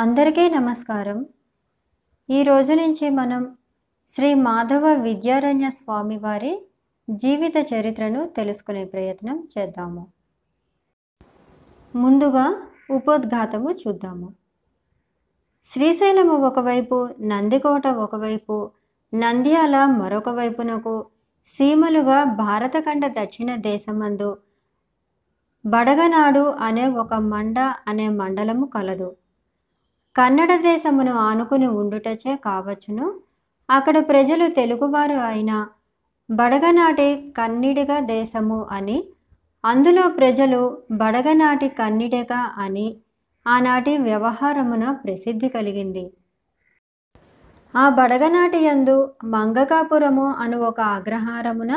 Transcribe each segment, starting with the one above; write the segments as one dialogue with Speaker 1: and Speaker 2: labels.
Speaker 1: అందరికీ నమస్కారం. ఈ రోజు నుంచి మనం శ్రీ మాధవ విద్యారణ్య స్వామి వారి జీవిత చరిత్రను తెలుసుకునే ప్రయత్నం చేద్దాము. ముందుగా ఉపోద్ఘాతము చూద్దాము. శ్రీశైలము ఒకవైపు నందికోట ఒకవైపు నంద్యాల మరొక వైపునకు సీమలుగా భారతఖండ దక్షిణ దేశమందు బడగనాడు అనే ఒక మండ అనే మండలము కలదు. కన్నడ దేశమును ఆనుకుని ఉండుటచే కావచ్చును. అక్కడ ప్రజలు తెలుగువారు అయిన బడగనాటి కన్నిడిగ దేశము అని అందులో ప్రజలు బడగనాటి కన్నిడిగ అని ఆనాటి వ్యవహారమున ప్రసిద్ధి కలిగింది. ఆ బడగనాటి యందు మంగకాపురము అను ఒక అగ్రహారమున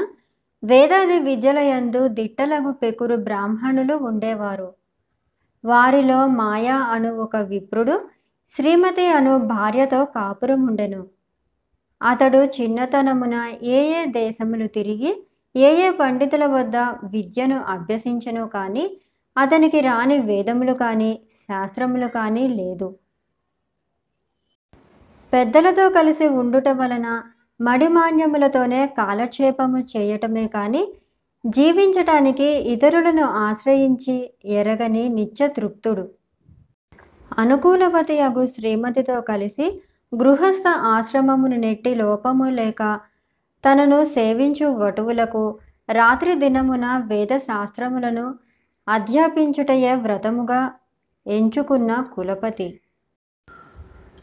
Speaker 1: వేదాది విద్యల యందు దిట్టలగు పెకురు బ్రాహ్మణులు ఉండేవారు. వారిలో మాయా అను ఒక విప్రుడు శ్రీమతి అను భార్యతో కాపురం ఉండెను అతడు చిన్నతనమున ఏ ఏ దేశములు తిరిగి ఏ ఏ పండితుల వద్ద విద్యను అభ్యసించను కానీ అతనికి రాని వేదములు కానీ శాస్త్రములు కానీ లేదు. పెద్దలతో కలిసి ఉండుట వలన మడిమాన్యములతోనే కాలక్షేపము చేయటమే కానీ జీవించటానికి ఇతరులను ఆశ్రయించి ఎరగని నిత్య తృప్తుడు. అనుకూలవతి అగు శ్రీమతితో కలిసి గృహస్థ ఆశ్రమమును నెట్టి లోపము లేక తనను సేవించు వటువులకు రాత్రి దినమున వేద శాస్త్రములను అధ్యాపించుటయే వ్రతముగా ఎంచుకున్న కులపతి.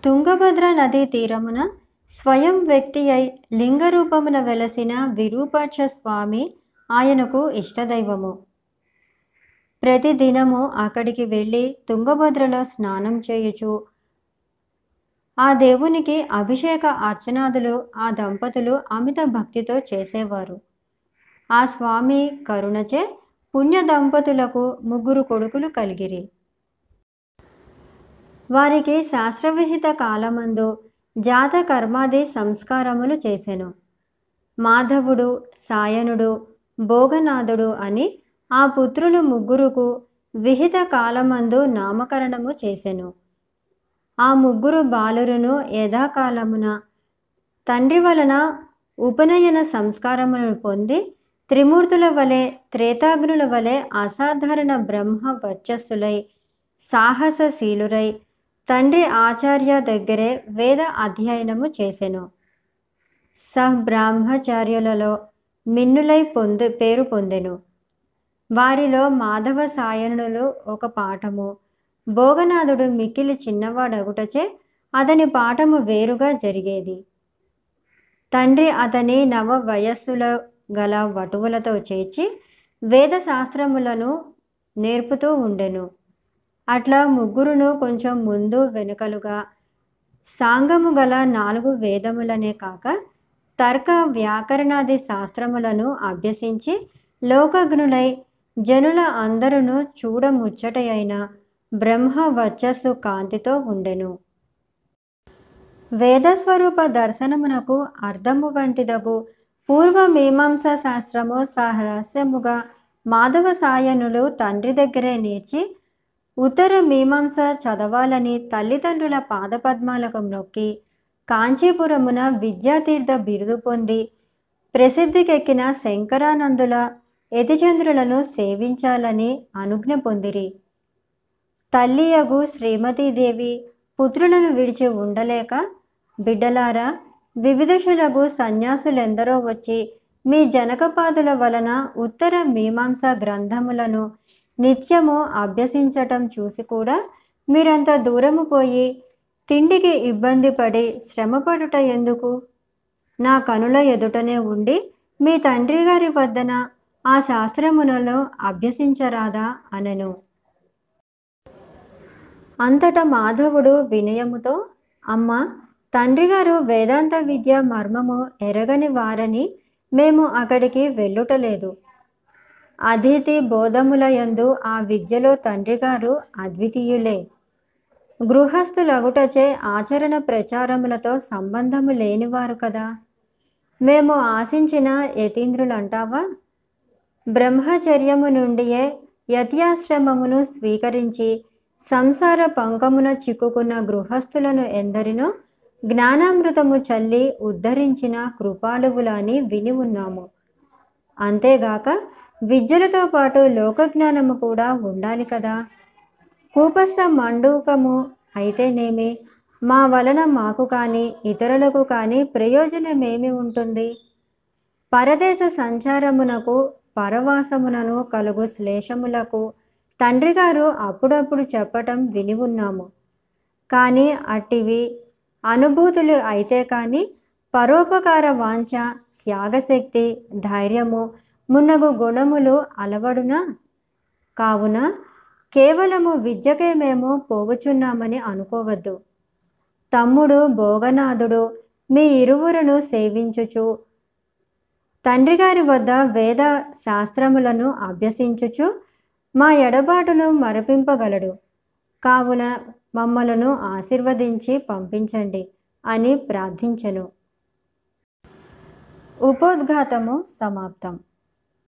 Speaker 1: తుంగభద్ర నదీ తీరమున స్వయం వ్యక్తి అయి లింగరూపమున వెలసిన విరూపాక్ష స్వామి ఆయనకు ఇష్టదైవము. ప్రతిదినము అక్కడికి వెళ్ళి తుంగభద్రలో స్నానం చేయుచు. ఆ దేవునికి అభిషేక అర్చనాదులు ఆ దంపతులు అమిత భక్తితో చేసేవారు. ఆ స్వామి కరుణచే పుణ్య దంపతులకు ముగ్గురు కొడుకులు కలిగిరి. వారికి శాస్త్రవిహిత కాలమందు జాత కర్మాది సంస్కారములు చేసెను. మాధవుడు సాయనుడు భోగనాథుడు అని ఆ పుత్రులు ముగ్గురుకు విహిత కాలమందు నామకరణము చేసెను. ఆ ముగ్గురు బాలురును యథాకాలమున తండ్రి వలన ఉపనయన సంస్కారములను పొంది త్రిమూర్తుల వలె త్రేతాగ్నుల వలె అసాధారణ బ్రహ్మ వర్చస్సులై సాహసశీలురై తండ్రి ఆచార్య దగ్గరే వేద అధ్యయనము చేసెను. సహబ్రాహ్మచార్యులలో మిన్నులై పొందు పేరు పొందెను. వారిలో మాధవ సాయనులు ఒక పాఠము. భోగనాథుడు మిక్కిలి చిన్నవాడగుటచే అతని పాఠము వేరుగా జరిగేది. తండ్రి అతని నవ వయస్సుల గల వటువులతో చేర్చి వేదశాస్త్రములను నేర్పుతూ ఉండెను. అట్లా ముగ్గురును కొంచెం ముందు వెనుకలుగా సాంగము గల నాలుగు వేదములనే కాక తర్క వ్యాకరణాది శాస్త్రములను అభ్యసించి లోకజ్ఞులై జనుల అందరును చూడముచ్చటయైన బ్రహ్మ వర్చస్సు కాంతితో ఉండెను. వేదస్వరూప దర్శనమునకు అర్థము వంటిదగు పూర్వ మీమాంస శాస్త్రము సహరస్యముగా మాధవ సాయనులు తండ్రి దగ్గరే నేర్చి ఉత్తర మీమాంస చదవాలని తల్లిదండ్రుల పాదపద్మాలకు నొక్కి కాంచీపురమున విద్యాతీర్థ బిరుదు పొంది ప్రసిద్ధికెక్కిన శంకరానందుల యతిచంద్రులను సేవించాలని అనుజ్ఞ పొందిరి. తల్లియగు శ్రీమతీదేవి పుత్రులను విడిచి ఉండలేక బిడ్డలారా వివిధశులగు సన్యాసులెందరో వచ్చి మీ జనకపాదుల వలన ఉత్తర మీమాంస గ్రంథములను నిత్యము అభ్యసించటం చూసి కూడా మీరంత దూరము పోయి తిండికి ఇబ్బంది పడి శ్రమపడుట ఎందుకు? నా కనుల ఎదుటనే ఉండి మీ తండ్రి గారి వద్దన ఆ శాస్త్రములను అభ్యసించరాదా అనను. అంతటా మాధవుడు వినయముతో అమ్మ తండ్రిగారు వేదాంత విద్య మర్మము ఎరగని వారని మేము అక్కడికి వెళ్ళుటలేదు. అతిథి బోధముల యందు ఆ విద్యలో తండ్రిగారు అద్వితీయులే. గృహస్థులగుటచే ఆచరణ ప్రచారములతో సంబంధము లేనివారు కదా. మేము ఆశించిన యతీంద్రులంటావా? బ్రహ్మచర్యము నుండియే యత్యాశ్రమమును స్వీకరించి సంసార పంకమున చిక్కుకున్న గృహస్థులను ఎందరినో జ్ఞానామృతము చల్లి ఉద్ధరించిన కృపాళువులని విని ఉన్నాము. అంతేగాక విద్యలతో పాటు లోకజ్ఞానము కూడా ఉండాలి కదా. కూపస్థ మండూకము అయితేనేమి? మా వలన మాకు కానీ ఇతరులకు కానీ ప్రయోజనమేమి ఉంటుంది? పరదేశ సంచారమునకు పరవాసమునను కలుగు శ్లేషములకు తండ్రి గారు అప్పుడప్పుడు చెప్పటం విని ఉన్నాము. కానీ అట్టివి అనుభూతులు అయితే కానీ పరోపకార వాంఛ త్యాగశక్తి ధైర్యము మున్నగు గుణములు అలవడునా? కావున కేవలము విద్యకే మేము పోవుచున్నామని అనుకోవద్దు. తమ్ముడు భోగనాథుడు మీ ఇరువురును సేవించుచు తండ్రి గారి వద్ద వేద శాస్త్రములను అభ్యసించుచు మా ఎడబాటును మరపింపగలడు. కావున మమ్మలను ఆశీర్వదించి పంపించండి అని ప్రార్థించను. ఉపోద్ఘాతము సమాప్తం.